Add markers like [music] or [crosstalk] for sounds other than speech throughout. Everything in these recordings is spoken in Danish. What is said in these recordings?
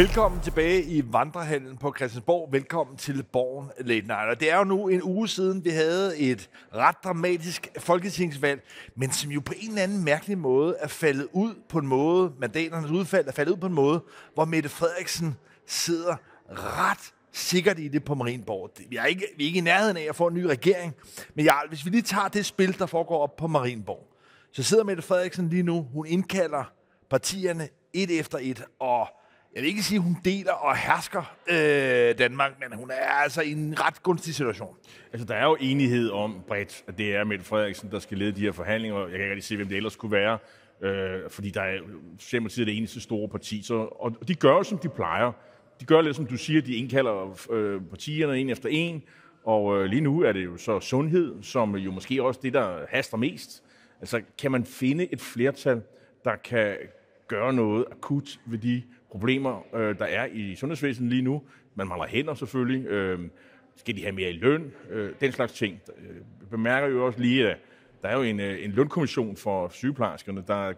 Velkommen tilbage i Vandrehallen på Christiansborg. Velkommen til Borgen Late Night. Og det er jo nu en uge siden, vi havde et ret dramatisk folketingsvalg, men som jo på en eller anden mærkelig måde er faldet ud på en måde, mandaternes udfald er faldet ud på en måde, hvor Mette Frederiksen sidder ret sikkert i det på Marienborg. Vi er ikke, vi er ikke i nærheden af at få en ny regering, men ja, hvis vi lige tager det spil, der foregår op på Marienborg, så sidder Mette Frederiksen lige nu, hun indkalder partierne et efter et, og jeg vil ikke sige, at hun deler og hersker øh, Danmark, men hun er altså i en ret gunstig situation. Altså, der er jo enighed om bredt, at det er Mette Frederiksen, der skal lede de her forhandlinger. Jeg kan ikke rigtig se, hvem det ellers kunne være, øh, fordi der er Socialdemokratiet det eneste store parti. Så, og de gør jo, som de plejer. De gør lidt, som du siger, de indkalder øh, partierne en efter en, og øh, lige nu er det jo så sundhed, som jo måske også det, der haster mest. Altså, kan man finde et flertal, der kan gøre noget akut ved de problemer, øh, der er i sundhedsvæsenet lige nu. Man mangler hænder selvfølgelig. Øh, skal de have mere i løn? Øh, den slags ting. Jeg bemærker jo også lige, at der er jo en, øh, en lønkommission for sygeplejerskerne, der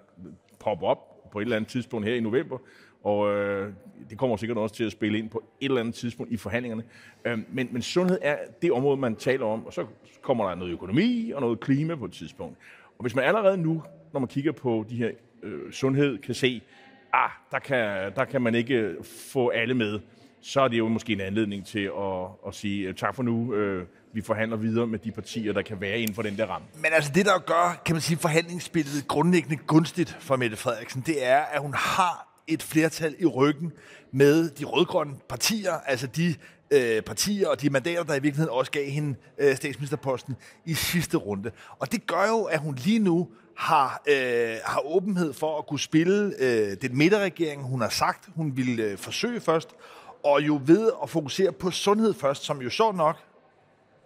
popper op på et eller andet tidspunkt her i november, og øh, det kommer sikkert også til at spille ind på et eller andet tidspunkt i forhandlingerne. Øh, men, men sundhed er det område, man taler om, og så kommer der noget økonomi og noget klima på et tidspunkt. Og hvis man allerede nu, når man kigger på de her øh, sundhed, kan se, ah, der kan, der kan man ikke øh, få alle med, så er det jo måske en anledning til at, at sige øh, tak for nu. Øh, vi forhandler videre med de partier, der kan være inden for den der ramme. Men altså det, der gør, kan man sige, forhandlingsspillet grundlæggende gunstigt for Mette Frederiksen, det er, at hun har et flertal i ryggen med de rødgrønne partier, altså de øh, partier og de mandater, der i virkeligheden også gav hende øh, statsministerposten i sidste runde. Og det gør jo, at hun lige nu har, øh, har åbenhed for at kunne spille øh, den midterregering, hun har sagt, hun ville øh, forsøge først, og jo ved at fokusere på sundhed først, som jo så nok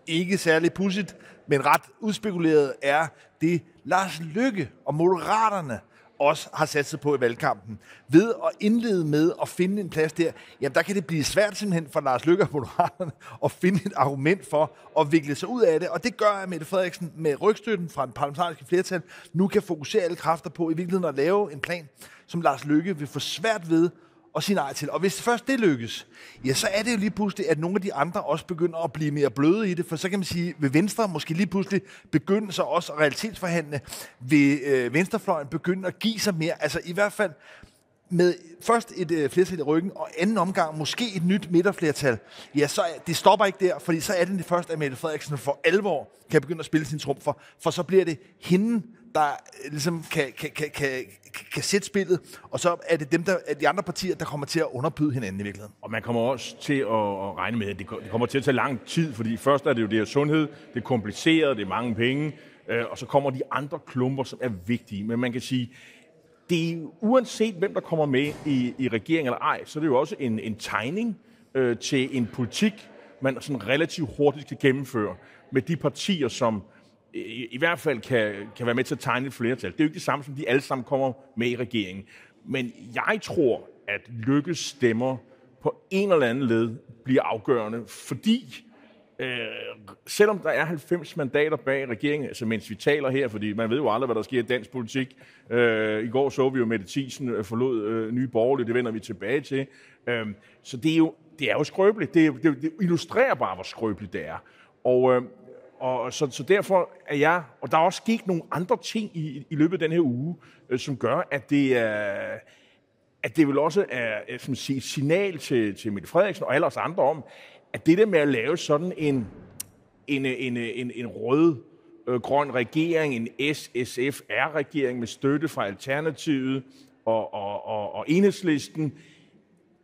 ikke særlig pudsigt, men ret udspekuleret er det Lars Lykke og Moderaterne også har sat sig på i valgkampen. Ved at indlede med at finde en plads der, jamen der kan det blive svært simpelthen for Lars Løkke og Moderaterne at finde et argument for at vikle sig ud af det. Og det gør, at Mette Frederiksen med rygstøtten fra den parlamentariske flertal nu kan fokusere alle kræfter på i virkeligheden at lave en plan, som Lars Løkke vil få svært ved og sige nej til. Og hvis først det lykkes, ja, så er det jo lige pludselig, at nogle af de andre også begynder at blive mere bløde i det, for så kan man sige, vil Venstre måske lige pludselig begynde så også at realitetsforhandle, vil øh, Venstrefløjen begynde at give sig mere, altså i hvert fald med først et øh, flertal i ryggen, og anden omgang måske et nyt midterflertal, ja, så er, det stopper ikke der, fordi så er det det første, at Mette Frederiksen for alvor kan begynde at spille sin trumfer, for så bliver det hende, der øh, ligesom kan, kan, kan, kan, kan sætte spillet, og så er det dem, der, de andre partier, der kommer til at underbyde hinanden i virkeligheden. Og man kommer også til at, at regne med, at det kommer til at tage lang tid, fordi først er det jo det her sundhed, det er kompliceret, det er mange penge, øh, og så kommer de andre klumper, som er vigtige. Men man kan sige, det er uanset hvem der kommer med i, i regeringen eller ej, så er det jo også en, en tegning øh, til en politik, man sådan relativt hurtigt kan gennemføre med de partier, som i, i hvert fald kan, kan være med til at tegne et flertal. Det er jo ikke det samme, som de alle sammen kommer med i regeringen. Men jeg tror, at Lykkes stemmer på en eller anden led bliver afgørende, fordi øh, selvom der er 90 mandater bag regeringen, altså mens vi taler her, fordi man ved jo aldrig, hvad der sker i dansk politik. Øh, I går så vi jo, Mette Thiesen øh, forlod øh, nye borgerlige, det vender vi tilbage til. Øh, så det er jo, det er jo skrøbeligt. Det, det, det illustrerer bare, hvor skrøbeligt det er. Og, øh, og så, så derfor er jeg, og der er også sket nogle andre ting i, i løbet af den her uge, øh, som gør, at det er, at det vil også er øh, som siger, et signal til, til Mette Frederiksen og alle os andre om, at det der med at lave sådan en, en, en, en, en rød øh, grøn regering, en SSFR-regering med støtte fra Alternativet og, og, og, og Enhedslisten,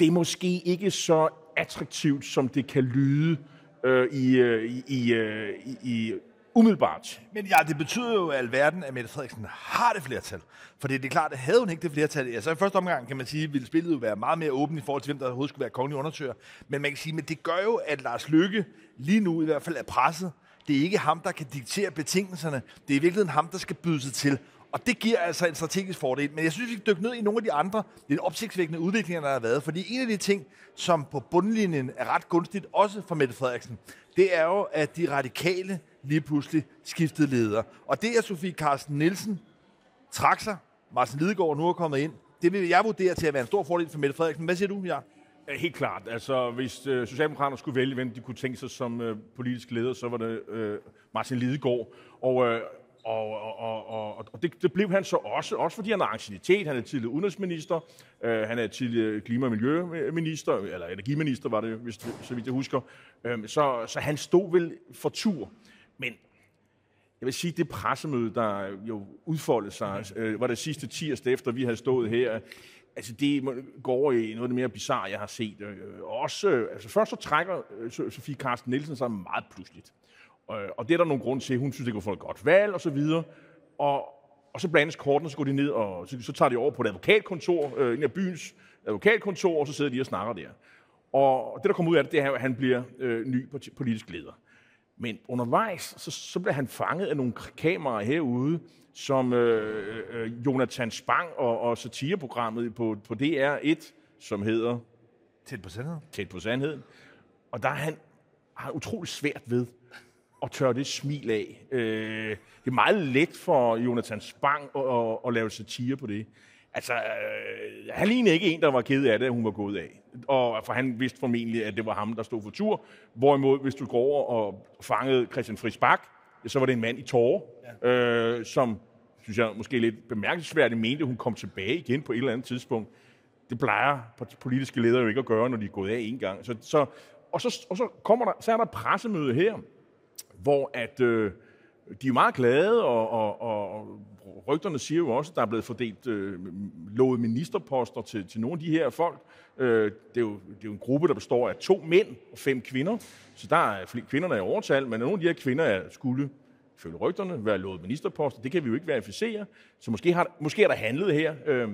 det er måske ikke så attraktivt, som det kan lyde øh, i, øh, i, øh, i, i umiddelbart. Men ja, det betyder jo, alverden, at Mette Frederiksen har det flertal. For det er klart, at havde hun ikke det flertal, ja, så i første omgang, kan man sige, ville spillet jo være meget mere åbent i forhold til, hvem der overhovedet skulle være kongelig undersøger. Men man kan sige, at det gør jo, at Lars Lykke lige nu i hvert fald er presset. Det er ikke ham, der kan diktere betingelserne. Det er i virkeligheden ham, der skal byde sig til. Og det giver altså en strategisk fordel. Men jeg synes, vi skal dykke ned i nogle af de andre lidt opsigtsvækkende udviklinger, der har været. Fordi en af de ting, som på bundlinjen er ret gunstigt, også for Mette Frederiksen, det er jo, at de radikale lige pludselig skiftede leder. Og det er Sofie Carsten Nielsen trak sig. Martin Lidegaard nu er kommet ind. Det vil jeg vurdere til at være en stor fordel for Mette Frederiksen. Hvad siger du, ja? Helt klart. Altså, hvis øh, Socialdemokraterne skulle vælge, hvem de kunne tænke sig som øh, politisk leder, så var det øh, Martin Lidegaard. Og, øh, og, og, og, og, og det, det blev han så også, også fordi han har ancienitet. Han er tidligere udenrigsminister, øh, han er tidligere klima- og miljøminister, eller energiminister var det, hvis, så vidt jeg husker. Øh, så, så han stod vel for tur. Men jeg vil sige, det pressemøde, der jo udfoldede sig, øh, var det sidste tirsdag efter, vi havde stået her, altså det går over i noget af det mere bizarre, jeg har set. Øh, også, altså først så trækker øh, Sofie Carsten Nielsen sig meget pludseligt. Øh, og det er der nogle grunde til. Hun synes, det kunne få et godt valg og så videre. Og, og så blandes kortene, så går de ned, og så, så tager de over på et advokatkontor, øh, en af byens advokatkontor, og så sidder de og snakker der. Og det, der kommer ud af det, det er, at han bliver øh, ny politisk leder. Men undervejs, så, så bliver han fanget af nogle kameraer herude, som øh, øh, Jonathan Spang og, og satireprogrammet på, på DR1, som hedder... Tæt på sandheden. Tæt på sandheden. Og der er han har utrolig svært ved at tørre det smil af. Øh, det er meget let for Jonathan Spang at, at, at lave satire på det. Altså, øh, han lignede ikke en, der var ked af det, at hun var gået af. Og for han vidste formentlig, at det var ham, der stod for tur. Hvorimod, hvis du går over og fangede Christian Friis Bak, så var det en mand i tårer, ja. øh, som, synes jeg, måske lidt bemærkelsesværdigt mente, at hun kom tilbage igen på et eller andet tidspunkt. Det plejer politiske ledere jo ikke at gøre, når de er gået af en gang. Så, så, og, så, og så, kommer der, så er der pressemøde her, hvor at, øh, de er meget glade, og, og, og rygterne siger jo også, at der er blevet fordelt øh, lovet ministerposter til, til nogle af de her folk. Øh, det, er jo, det er jo en gruppe, der består af to mænd og fem kvinder, så der er flere kvinderne i overtal, men nogle af de her kvinder er, skulle følge rygterne, være lovet ministerposter. Det kan vi jo ikke verificere, så måske, har, måske er der handlet her. Øh,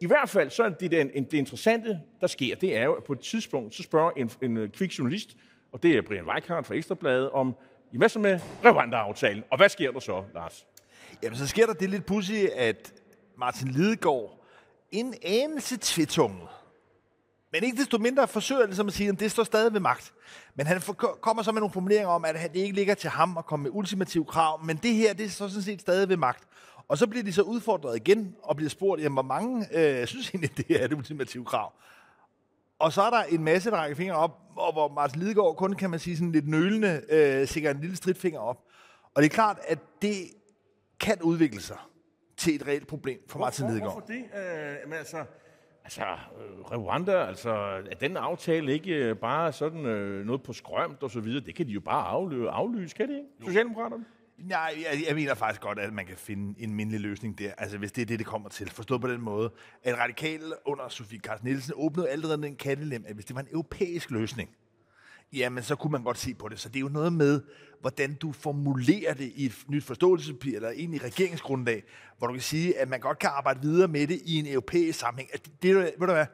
I hvert fald så er det, det, det interessante, der sker, det er jo, at på et tidspunkt, så spørger en, en øh, kvik journalist, og det er Brian Weikart fra Ekstrabladet, om, hvad så med Rwanda-aftalen? Og hvad sker der så, Lars? Jamen, så sker der det lidt pussy, at Martin Lidegaard en anelse tvetunget, men ikke desto mindre forsøger ligesom at sige, at det står stadig ved magt. Men han kommer så med nogle formuleringer om, at det ikke ligger til ham at komme med ultimative krav, men det her, det er så sådan set stadig ved magt. Og så bliver de så udfordret igen og bliver spurgt, jamen, hvor mange øh, synes egentlig, [laughs] det er det ultimative krav? Og så er der en masse, der rækker fingre op, og hvor Martin Lidegaard kun, kan man sige, sådan lidt nølende, øh, sikkert en lille stridfinger op. Og det er klart, at det kan udvikle sig til et reelt problem for Hvor, Martin Lidegaard. Hvorfor det? Øh, men altså, altså øh, Rwanda, altså, er den aftale ikke øh, bare sådan øh, noget på skrømt og så videre? Det kan de jo bare afløse, aflyse, kan de ikke? Socialdemokraterne? Nej, jeg, jeg mener faktisk godt, at man kan finde en mindelig løsning der. Altså, hvis det er det, det kommer til. Forstået på den måde, at radikale under Sofie Carsten Nielsen åbnede allerede en kattelem, at hvis det var en europæisk løsning, jamen så kunne man godt se på det. Så det er jo noget med, hvordan du formulerer det i et nyt forståelsespapir, eller ind i regeringsgrundlag, hvor du kan sige, at man godt kan arbejde videre med det i en europæisk sammenhæng. At det, ved du hvad,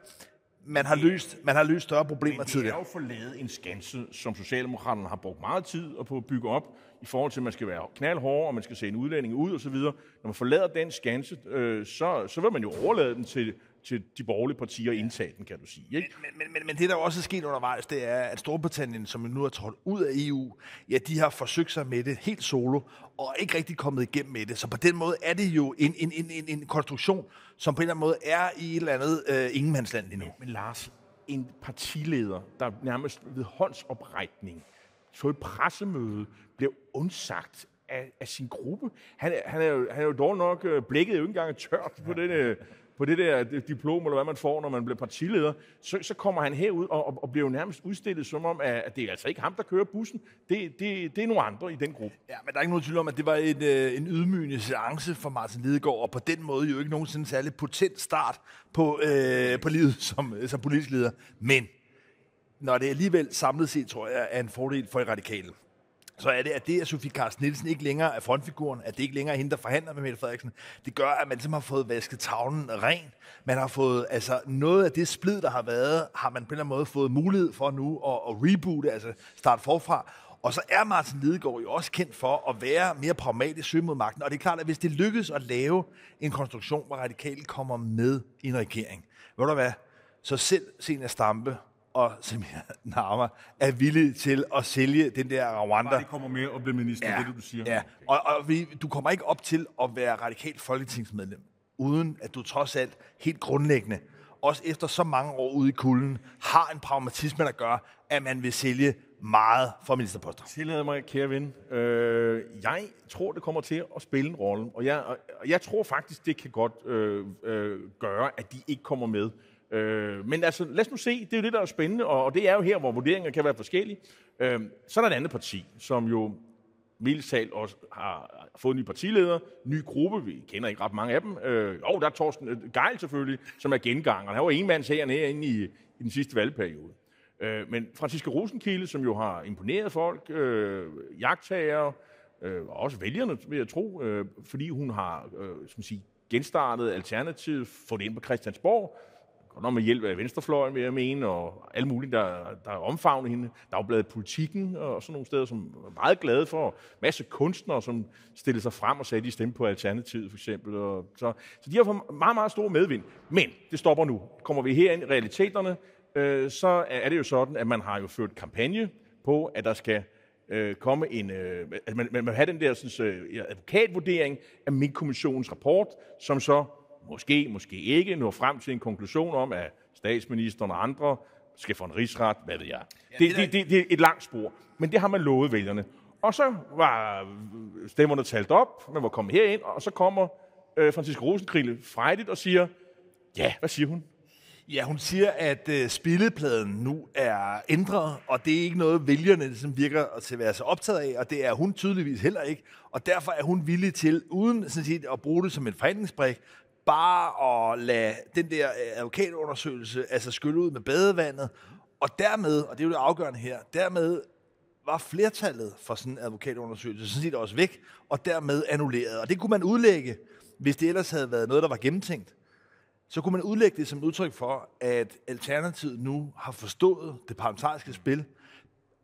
man har løst, man har løst større problemer tidligere. Men det er jo forladet en skanse, som Socialdemokraterne har brugt meget tid på at bygge op, i forhold til, at man skal være knaldhård, og man skal se en udlænding ud osv. Når man forlader den skanse, øh, så, så vil man jo overlade den til til de borgerlige partier indtage den, kan du sige. Ikke? Men, men, men, men det, der også er sket undervejs, det er, at Storbritannien, som nu er trådt ud af EU, ja, de har forsøgt sig med det helt solo, og ikke rigtig kommet igennem med det. Så på den måde er det jo en, en, en, en, en konstruktion, som på en eller anden måde er i et eller andet øh, ingenmandsland lige nu. Men, men Lars, en partileder, der nærmest ved håndsoprækning så et pressemøde bliver undsagt af, af sin gruppe. Han, han, er jo, han er jo dog nok øh, blikket jo ikke engang tørt på den, øh, på det der øh, diplom, eller hvad man får, når man bliver partileder, så, så kommer han herud og, og, og bliver jo nærmest udstillet som om, at det er altså ikke ham, der kører bussen. Det, det, det er nogle andre i den gruppe. Ja, men der er ikke nogen tvivl om, at det var en, øh, en ydmygende seance for Martin Lidegaard, og på den måde jo ikke nogensinde særlig potent start på, øh, på livet som, som politisk leder. Men når det alligevel samlet set, tror jeg, er en fordel for i radikale, så er det, at det, at Sofie Carsten Nielsen ikke længere er frontfiguren, at det ikke længere er hende, der forhandler med Mette Frederiksen, det gør, at man simpelthen har fået vasket tavlen ren. Man har fået, altså noget af det splid, der har været, har man på en eller anden måde fået mulighed for nu at, at reboote, altså starte forfra. Og så er Martin Lidegaard jo også kendt for at være mere pragmatisk søge mod magten. Og det er klart, at hvis det lykkes at lave en konstruktion, hvor radikale kommer med i en regering, ved du hvad, så selv Senior Stampe og Samir Narma er villig til at sælge den der Rwanda. Bare de kommer med og bliver minister, ja, det det, du siger. Ja, og, og vi, du kommer ikke op til at være radikalt folketingsmedlem, uden at du trods alt helt grundlæggende også efter så mange år ude i kulden, har en pragmatisme, der gør, at man vil sælge meget for ministerposter. Tillad mig, kære ven. Øh, jeg tror, det kommer til at spille en rolle, og jeg, og jeg tror faktisk, det kan godt øh, øh, gøre, at de ikke kommer med. Øh, men altså, lad os nu se. Det er jo det, der er spændende, og, og det er jo her, hvor vurderinger kan være forskellige. Øh, så er der et andet parti, som jo talt også har fået en ny partileder, ny gruppe, vi kender ikke ret mange af dem. Øh, jo, der er Torsten øh, Geil selvfølgelig, som er genganger. Han var en herinde i, i den sidste valgperiode. Øh, men Franziska Rosenkilde, som jo har imponeret folk, øh, jagttager, øh, og også vælgerne, vil jeg tro, øh, fordi hun har øh, som sige, genstartet Alternativet, fået det ind på Christiansborg, godt nok med hjælp af venstrefløjen, vil jeg mene, og alle mulige, der, der omfavner hende. Dagbladet Politikken og sådan nogle steder, som er meget glade for. Masse kunstnere, som stillede sig frem og sagde, at de stemte på Alternativet, for eksempel. Og så, så de har fået meget, meget stor medvind. Men det stopper nu. Kommer vi her ind i realiteterne, øh, så er det jo sådan, at man har jo ført kampagne på, at der skal øh, komme en, øh, at man, man, man have den der sådan, øh, advokatvurdering af min kommissionens rapport, som så måske, måske ikke nå frem til en konklusion om, at statsministeren og andre skal få en rigsret, hvad ved jeg. Det, det, det, det er et langt spor, men det har man lovet vælgerne. Og så var stemmerne talt op, man var kommet herind, og så kommer øh, Francisco Rosenkrille frejdigt og siger, ja, hvad siger hun? Ja, hun siger, at øh, spillepladen nu er ændret, og det er ikke noget, vælgerne som virker til at være så optaget af, og det er hun tydeligvis heller ikke. Og derfor er hun villig til, uden sådan set, at bruge det som en forhandlingsbrik, bare at lade den der øh, advokatundersøgelse altså skylle ud med badevandet, og dermed, og det er jo det afgørende her, dermed var flertallet for sådan en advokatundersøgelse sådan set også væk, og dermed annulleret. Og det kunne man udlægge, hvis det ellers havde været noget, der var gennemtænkt. Så kunne man udlægge det som et udtryk for, at Alternativet nu har forstået det parlamentariske spil,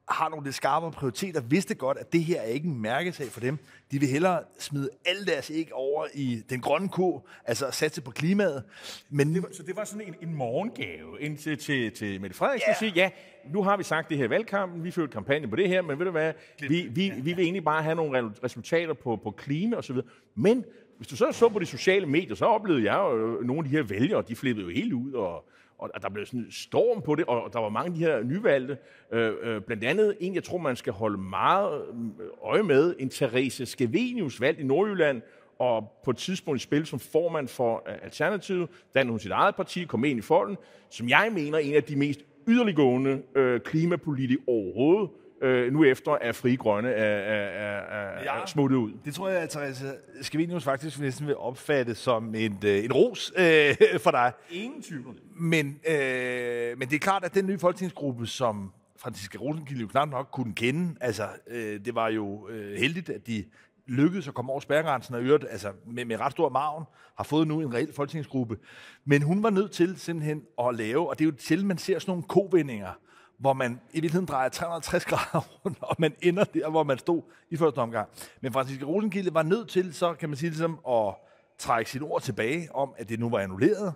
har nogle lidt skarpere prioriteter, vidste godt, at det her er ikke en mærkesag for dem. De vil hellere smide alle deres æg over i den grønne ko, altså satse på klimaet. Men det var, så det var sådan en, en morgengave ind til, til, til Mette Frederiksen ja. sige, ja, nu har vi sagt det her valgkampen, vi fører kampagne på det her, men ved du hvad, vi, vi, vi vil egentlig bare have nogle resultater på, på klima osv. Men hvis du så så på de sociale medier, så oplevede jeg jo nogle af de her vælgere, de flippede jo helt ud og og der blev sådan en storm på det, og der var mange af de her nyvalgte. Øh, øh, blandt andet en, jeg tror, man skal holde meget øh, øje med, en Therese Skevenius, valgt i Nordjylland, og på et tidspunkt spil som formand for øh, Alternativet, dannede hun sit eget parti kom ind i folden, som jeg mener er en af de mest yderliggående øh, klimapolitikere overhovedet, øh, nu efter at Fri Grønne er, er, er, ja, er smuttet ud. Det tror jeg, at Therese Skavinius faktisk næsten vil opfatte som en, øh, en ros øh, for dig. Ingen tvivl men, øh, men det er klart, at den nye folketingsgruppe, som Franziska Rosenkilde jo knap nok kunne kende, altså øh, det var jo øh, heldigt, at de lykkedes at komme over spærregrænsen og øvrigt, altså med, med ret stor maven, har fået nu en reel folketingsgruppe. Men hun var nødt til simpelthen at lave, og det er jo til, man ser sådan nogle kovendinger, hvor man i virkeligheden drejer 360 [laughs] grader rundt, og man ender der, hvor man stod i første omgang. Men Franziska Rosenkilde var nødt til, så kan man sige ligesom, at trække sit ord tilbage om, at det nu var annulleret.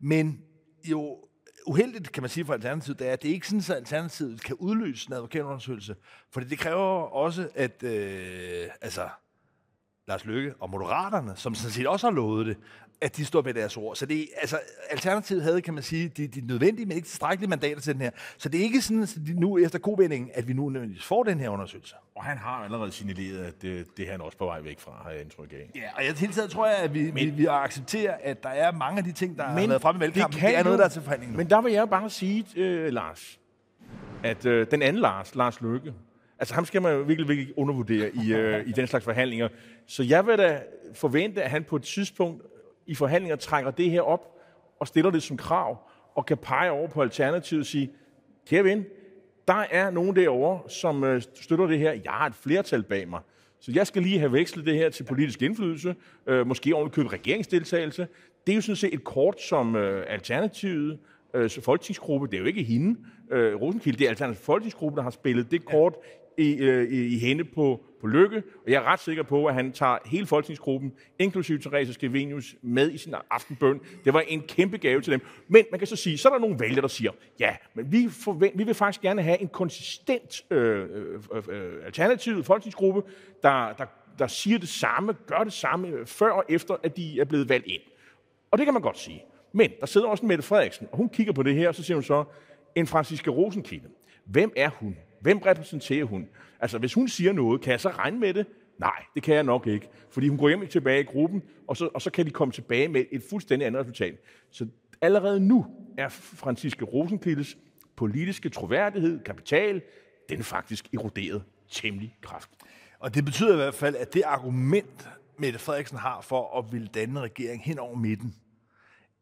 Men jo uheldigt, kan man sige for Alternativet, det er, at det ikke sådan, at Alternativet kan udløse en advokatundersøgelse. For det kræver også, at øh, altså, Lars Lykke og Moderaterne, som sådan set også har lovet det, at de står ved deres ord. Så det, altså, Alternativet havde, kan man sige, de, de nødvendige, men ikke tilstrækkelige mandater til den her. Så det er ikke sådan, at de nu efter kovendingen, at vi nu nødvendigvis får den her undersøgelse. Og han har allerede signaleret, at det, det er han også på vej væk fra, har jeg indtryk af. Ja, og jeg hele tiden tror jeg, at vi, men, vi, vi accepterer, at der er mange af de ting, der men, har været fremme i valgkampen. Det, det er noget, der er til forhandling nu. Men der vil jeg bare sige, øh, Lars, at øh, den anden Lars, Lars Løkke, Altså ham skal man virkelig, virkelig undervurdere i, øh, i den slags forhandlinger. Så jeg vil da forvente, at han på et tidspunkt i forhandlinger trækker det her op og stiller det som krav, og kan pege over på alternativet og sige, kære ven, der er nogen derovre, som øh, støtter det her. Jeg har et flertal bag mig. Så jeg skal lige have vekslet det her til politisk indflydelse, øh, måske købe regeringsdeltagelse. Det er jo sådan set et kort, som øh, Alternativet, øh, folketingsgruppe, det er jo ikke hende, øh, Rosenkilde, det er Alternativet Folketingsgruppe, der har spillet det kort i, øh, i, i hende på, på Lykke, og jeg er ret sikker på, at han tager hele folketingsgruppen, inklusive Therese Skevenius, med i sin aftenbøn. Det var en kæmpe gave til dem. Men man kan så sige, så er der nogle vælgere, der siger, ja, men vi, forvent, vi vil faktisk gerne have en konsistent øh, øh, øh, øh alternativ folketingsgruppe, der, der, der siger det samme, gør det samme, øh, før og efter, at de er blevet valgt ind. Og det kan man godt sige. Men der sidder også en Mette Frederiksen, og hun kigger på det her, og så siger hun så, en Franciske Rosenkilde. Hvem er hun? Hvem repræsenterer hun? Altså, hvis hun siger noget, kan jeg så regne med det? Nej, det kan jeg nok ikke. Fordi hun går hjem tilbage i gruppen, og så, og så kan de komme tilbage med et fuldstændig andet resultat. Så allerede nu er Franciske Rosenkildes politiske troværdighed, kapital, den er faktisk eroderet temmelig kraftigt. Og det betyder i hvert fald, at det argument, Mette Frederiksen har for at ville danne regering hen over midten,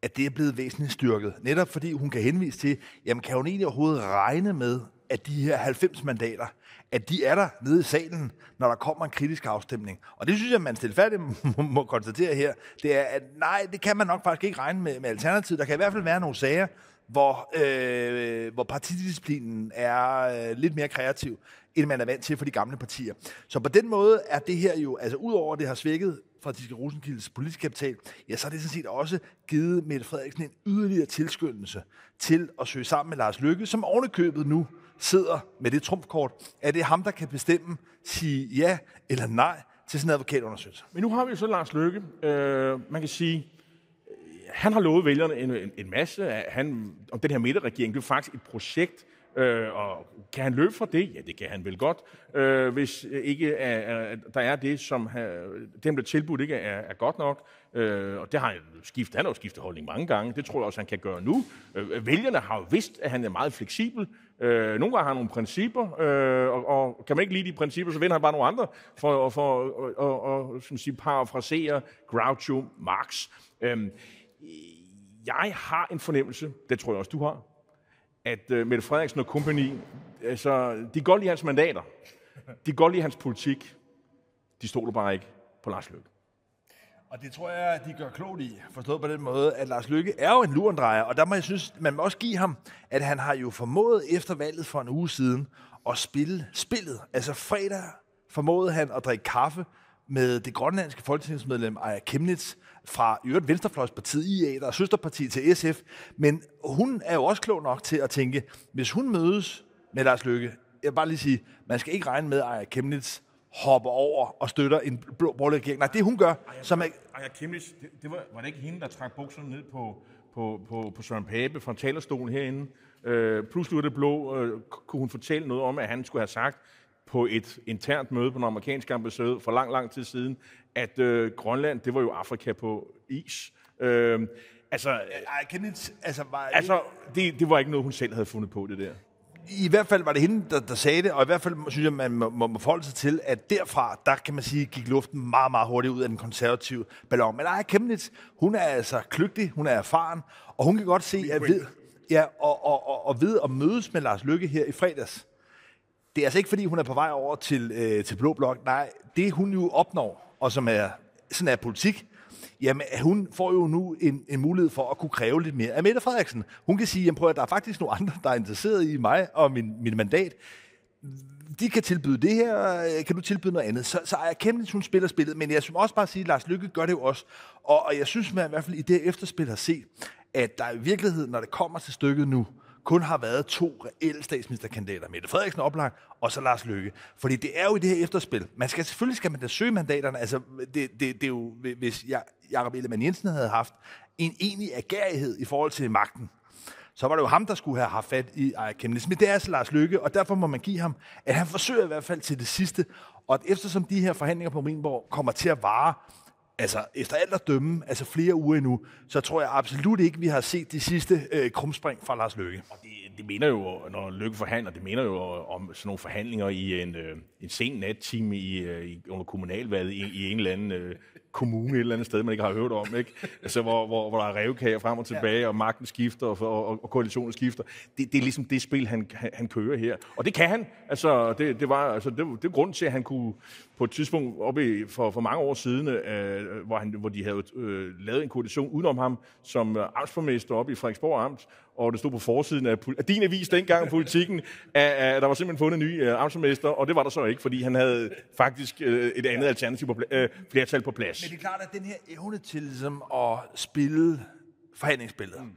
at det er blevet væsentligt styrket. Netop fordi hun kan henvise til, jamen kan hun egentlig overhovedet regne med, at de her 90 mandater, at de er der nede i salen, når der kommer en kritisk afstemning. Og det synes jeg, man stilfærdigt [laughs] må konstatere her, det er, at nej, det kan man nok faktisk ikke regne med, med Alternativet. Der kan i hvert fald være nogle sager, hvor, øh, hvor partidisciplinen er øh, lidt mere kreativ, end man er vant til for de gamle partier. Så på den måde er det her jo, altså udover at det har svækket Franziska Rosenkildes politisk kapital, ja, så har det sådan set også givet Mette Frederiksen en yderligere tilskyndelse til at søge sammen med Lars Lykke, som ovenikøbet nu sidder med det trumfkort. Er det ham, der kan bestemme, sige ja eller nej til sådan en advokatundersøgelse? Men nu har vi jo så Lars Løkke. Øh, man kan sige, øh, han har lovet vælgerne en, en, en masse. Han, om den her midterregering, det er faktisk et projekt, Øh, og kan han løbe fra det? Ja, det kan han vel godt. Øh, hvis ikke er, er, der er det, som har, dem, der tilbudt, ikke er, er godt nok. Øh, og det har han skiftet. Han har jo skiftet holdning mange gange. Det tror jeg også, han kan gøre nu. Øh, vælgerne har jo vidst, at han er meget fleksibel. Øh, nogle gange har han nogle principper, øh, og, og kan man ikke lide de principper, så vender han bare nogle andre for, for og, og, at sige, parafrasere Groucho Marx. Øh, jeg har en fornemmelse, det tror jeg også, du har, at uh, Mette Frederiksen og kompagni, altså, de går lige hans mandater. De går lige hans politik. De stoler bare ikke på Lars Løkke. Og det tror jeg, de gør klogt i, forstået på den måde, at Lars Lykke er jo en lurendrejer, og der må jeg synes, man må også give ham, at han har jo formået efter valget for en uge siden at spille spillet. Altså fredag formåede han at drikke kaffe med det grønlandske folketingsmedlem Aya Kemnitz fra i øvrigt Venstrefløjspartiet IA, der er søsterparti til SF. Men hun er jo også klog nok til at tænke, hvis hun mødes med Lars Lykke, jeg vil bare lige sige, man skal ikke regne med, at Aya Kemnitz hopper over og støtter en blå borgerlig regering. Nej, det hun gør, Aya, som er... Aya Kemnitz, det, det var, var det ikke hende, der trak bukserne ned på, på, på, på Søren Pape fra talerstolen herinde? Øh, pludselig var det blå, øh, kunne hun fortælle noget om, at han skulle have sagt, på et internt møde på den amerikanske ambassade for lang, lang tid siden, at øh, Grønland, det var jo Afrika på is. Øh, altså, Ej, kan det, altså, var altså det, det var ikke noget, hun selv havde fundet på, det der. I hvert fald var det hende, der, der sagde det, og i hvert fald synes jeg, man må, må, må forholde sig til, at derfra, der kan man sige, gik luften meget, meget hurtigt ud af den konservative ballon. Men Aya Kemnitz, hun er altså kløgtig, hun er erfaren, og hun kan godt se, at ved, ja, og, og, og, og ved at mødes med Lars Lykke her i fredags, det er altså ikke, fordi hun er på vej over til, øh, til Blå Blok. Nej, det hun jo opnår, og som er sådan er politik, jamen hun får jo nu en, en mulighed for at kunne kræve lidt mere af Mette Frederiksen. Hun kan sige, jamen prøv at der er faktisk nogle andre, der er interesseret i mig og min, min mandat. De kan tilbyde det her, øh, kan du tilbyde noget andet? Så, så jeg kæmpe, hun spiller spillet, men jeg synes også bare sige, at Lars Lykke gør det jo også. Og, og jeg synes, man i hvert fald i det efterspil har set, at der i virkeligheden, når det kommer til stykket nu, kun har været to reelle statsministerkandidater, Mette Frederiksen oplagt, og så Lars Løkke. Fordi det er jo i det her efterspil. Man skal, selvfølgelig skal man da søge mandaterne. Altså, det, det, det er jo, hvis Jakob Ellemann Jensen havde haft en enig agerighed i forhold til magten, så var det jo ham, der skulle have haft fat i Aya Kemnitz. Men det er altså Lars Løkke, og derfor må man give ham, at han forsøger i hvert fald til det sidste, og at eftersom de her forhandlinger på Marienborg kommer til at vare altså efter alt at dømme, altså flere uger endnu, så tror jeg absolut ikke, vi har set de sidste øh, krumspring fra Lars Løkke. Og det, det mener jo, når Løkke forhandler, det mener jo om sådan nogle forhandlinger i en, øh, en sen nattime i, øh, i, under kommunalvalget i, i en eller anden øh, kommune et eller andet sted, man ikke har hørt om, ikke? Altså, hvor, hvor, hvor der er revkager frem og tilbage, ja. og magten skifter, og, og, og koalitionen skifter. Det, det er ligesom det spil, han, han, han kører her. Og det kan han. Altså, det, det var, altså, det, det grund til, at han kunne på et tidspunkt oppe i, for, for mange år siden, øh, hvor, han, hvor de havde øh, lavet en koalition udenom ham som øh, amtsformester oppe i Frederiksborg Amt, og det stod på forsiden af, af din avis dengang, politikken, at, [laughs] at der var simpelthen fundet en ny øh, amtsformester, og det var der så ikke, fordi han havde faktisk øh, et andet alternativ på, øh, flertal på plads. Men det er klart, at den her evne til ligesom, at spille forhandlingsbilledet, mm.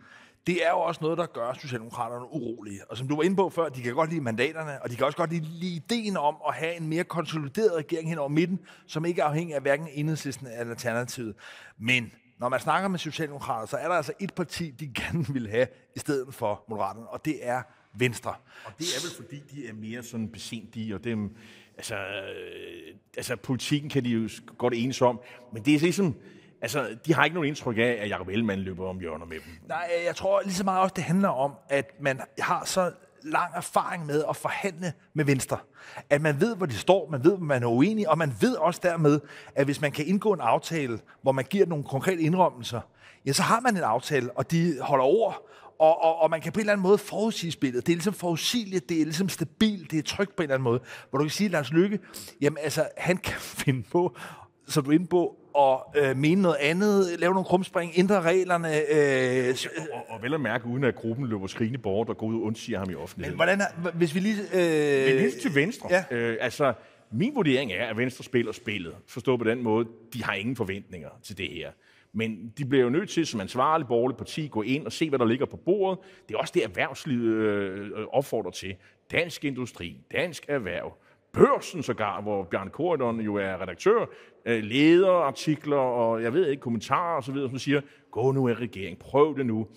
det er jo også noget, der gør Socialdemokraterne urolige. Og som du var inde på før, de kan godt lide mandaterne, og de kan også godt lide, lide ideen om at have en mere konsolideret regering hen over midten, som ikke er afhængig af hverken enhedslisten eller alternativet. Men når man snakker med Socialdemokrater, så er der altså et parti, de [laughs] gerne vil have i stedet for Moderaterne, og det er Venstre. Og det er vel fordi, de er mere sådan besindige, og dem, altså, øh, altså politikken kan de jo godt enes om, men det er ligesom, altså, de har ikke nogen indtryk af, at Jacob Ellemann løber om hjørner med dem. Nej, jeg tror lige så meget også, det handler om, at man har så lang erfaring med at forhandle med Venstre. At man ved, hvor de står, man ved, hvor man er uenig, og man ved også dermed, at hvis man kan indgå en aftale, hvor man giver nogle konkrete indrømmelser, ja, så har man en aftale, og de holder ord, og, og, og man kan på en eller anden måde forudsige spillet. Det er ligesom forudsigeligt, det er ligesom stabilt, det er trygt på en eller anden måde. Hvor du kan sige, Lars Lykke, jamen altså, han kan [laughs] finde på, som du er inde på, og øh, mene noget andet, lave nogle krumspring, ændre reglerne. Øh, og, og vel at mærke, uden at gruppen løber skrigende bort og går ud og undsiger ham i offentligheden. Men hvordan er, hvis vi lige... Øh, Men helt til venstre. Ja. Øh, altså, min vurdering er, at Venstre spiller spillet. Forstå på den måde, de har ingen forventninger til det her. Men de bliver jo nødt til, som ansvarlig borgerlig parti, gå ind og se, hvad der ligger på bordet. Det er også det, erhvervslivet øh, opfordrer til. Dansk industri, dansk erhverv, Børsen sågar, hvor Bjørn Korydon jo er redaktør, øh, leder artikler og jeg ved ikke, kommentarer og så videre, som siger, gå nu i regering, prøv det nu.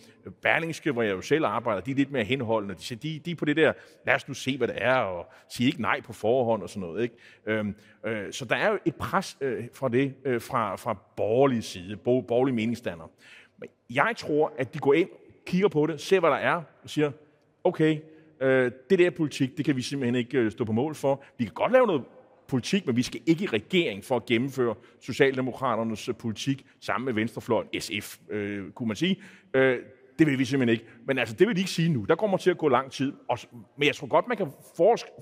Berlingske, hvor jeg jo selv arbejder, de er lidt mere henholdende. De, siger, de, de er på det der, lad os nu se, hvad det er, og sige ikke nej på forhånd og sådan noget. Ikke? Øhm, øh, så der er jo et pres øh, fra det, øh, fra, fra borgerlig side, borgerlige meningsstander. Men jeg tror, at de går ind, kigger på det, ser, hvad der er, og siger, okay, Øh, det der politik, det kan vi simpelthen ikke øh, stå på mål for. Vi kan godt lave noget politik, men vi skal ikke i regering for at gennemføre Socialdemokraternes øh, politik sammen med Venstrefløjen, SF, øh, kunne man sige. Øh, det vil vi simpelthen ikke. Men altså, det vil de ikke sige nu. Der kommer til at gå lang tid. Og, men jeg tror godt, man kan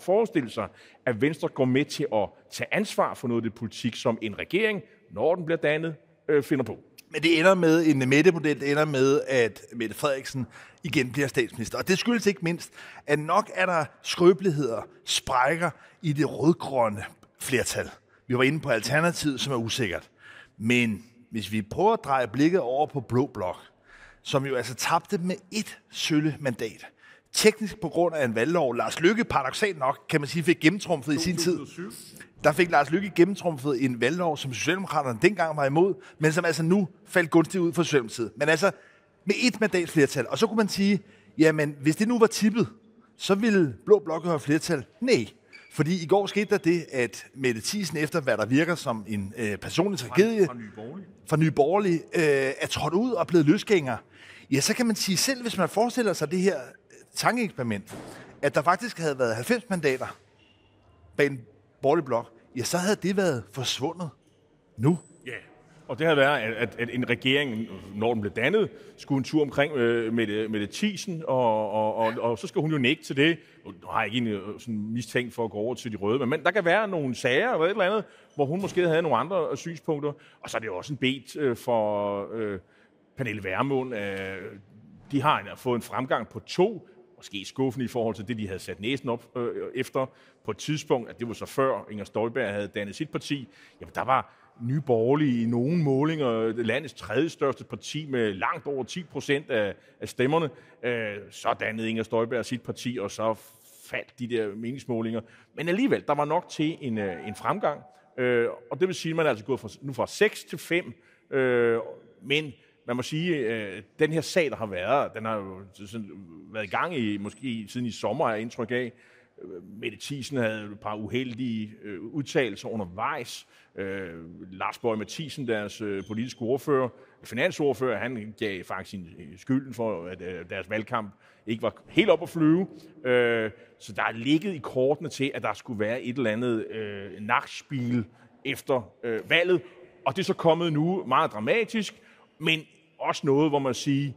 forestille sig, at Venstre går med til at tage ansvar for noget af det politik, som en regering, når den bliver dannet, øh, finder på. Men det ender med en Mette-model, det ender med, at Mette Frederiksen igen bliver statsminister. Og det skyldes ikke mindst, at nok er der skrøbeligheder, sprækker i det rødgrønne flertal. Vi var inde på alternativet, som er usikkert. Men hvis vi prøver at dreje blikket over på Blå Blok, som jo altså tabte med et sølle mandat, teknisk på grund af en valglov, Lars Lykke paradoxalt nok, kan man sige, fik gennemtrumfet i sin tid. Der fik Lars Lykke gennemtrumfet en valglov, som Socialdemokraterne dengang var imod, men som altså nu faldt gunstigt ud for Socialdemokratiet. Men altså med et mandat flertal. Og så kunne man sige, jamen hvis det nu var tippet, så ville Blå Blok have flertal. Nej, fordi i går skete der det, at Mette Thiesen, efter hvad der virker som en øh, personlig tragedie, fra, Nye Borgerlige, fra Nye Borgerlige øh, er trådt ud og blevet løsgænger. Ja, så kan man sige, selv hvis man forestiller sig det her tankeeksperiment, at der faktisk havde været 90 mandater bag en borgerlig blok, ja, så havde det været forsvundet nu. Og det havde været, at, at en regering, når den blev dannet, skulle en tur omkring øh, med, med det tisen, og, og, og, og så skal hun jo nægte til det. Nu har jeg ikke en øh, sådan mistænkt for at gå over til de røde, men der kan være nogle sager eller et eller andet, hvor hun måske havde nogle andre synspunkter. Og så er det jo også en bet øh, for øh, Pernille Værmund. Øh, de har fået en fremgang på to måske skuffende i forhold til det, de havde sat næsen op øh, efter på et tidspunkt, at det var så før Inger Støjberg havde dannet sit parti. Jamen, der var nye borgerlige i nogle målinger, landets tredje største parti med langt over 10 procent af, af stemmerne. Øh, så dannede Inger Støjberg sit parti, og så faldt de der meningsmålinger. Men alligevel, der var nok til en, øh, en fremgang. Øh, og det vil sige, at man er altså gået fra, nu fra 6 til 5. Øh, men man må sige, øh, den her sag, der har været, den har jo sådan været i gang i, måske siden i sommer, er jeg indtryk af. Mette Thiesen havde et par uheldige øh, udtalelser undervejs. Øh, Lars Borg Mathisen, deres øh, politiske ordfører, finansordfører, han gav faktisk sin, øh, skylden for, at øh, deres valgkamp ikke var helt op at flyve. Øh, så der er ligget i kortene til, at der skulle være et eller andet øh, nachspiel efter øh, valget. Og det er så kommet nu meget dramatisk, men også noget, hvor man siger,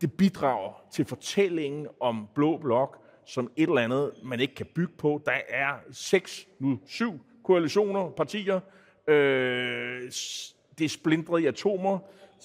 det bidrager til fortællingen om Blå Blok som et eller andet, man ikke kan bygge på. Der er seks, nu syv koalitioner, partier. Øh, det er splindret i atomer,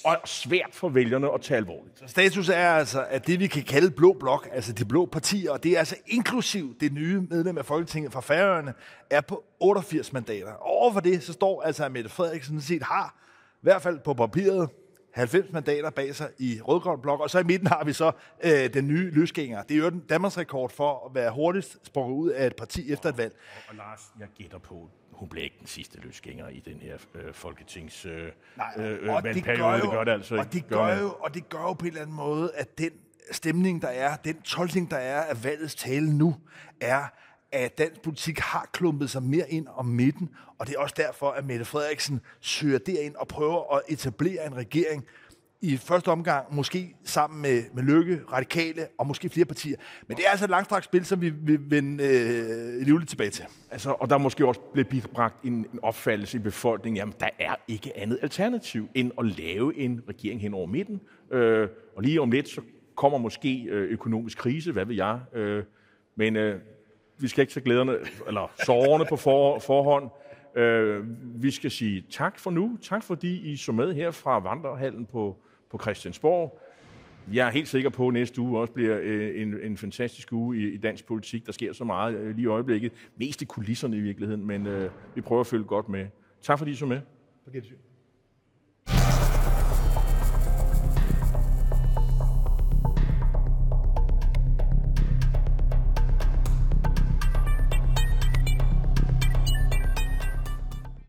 og svært for vælgerne at tage alvorligt. Så status er altså, at det vi kan kalde blå blok, altså de blå partier, og det er altså inklusiv det nye medlem af Folketinget fra Færøerne, er på 88 mandater. Og overfor det, så står altså, at Mette Frederiksen set har, i hvert fald på papiret, 90 mandater bag sig i rødgrøn blok, og så i midten har vi så øh, den nye løsgænger. Det er jo den Danmarks rekord for at være hurtigst sprunget ud af et parti efter et valg. Og, og Lars, jeg gætter på, hun bliver ikke den sidste løsgænger i den her øh, folketings øh, Nej, øh, og det valgperiode. gør, jo, det gør det altså og det gør, jo, og det gør jo på en eller anden måde, at den stemning, der er, den tolkning, der er af valgets tale nu, er, at dansk politik har klumpet sig mere ind om midten, og det er også derfor, at Mette Frederiksen søger derind og prøver at etablere en regering, i første omgang måske sammen med, med Lykke, Radikale og måske flere partier. Men det er altså et langstrakt spil, som vi vil vende øh, livligt tilbage til. Altså, og der er måske også blevet bidragt en, en opfattelse i befolkningen, jamen der er ikke andet alternativ end at lave en regering hen over midten. Øh, og lige om lidt, så kommer måske øh, økonomisk krise, hvad ved jeg. Øh, men øh, vi skal ikke tage glæderne, eller sårene på for, forhånd. Øh, vi skal sige tak for nu. Tak fordi I så med her fra Vandrehallen på, på Christiansborg. Jeg er helt sikker på, at næste uge også bliver øh, en, en fantastisk uge i, i dansk politik. Der sker så meget øh, lige i øjeblikket. Mest i kulisserne i virkeligheden, men øh, vi prøver at følge godt med. Tak fordi I så med. På gensyn.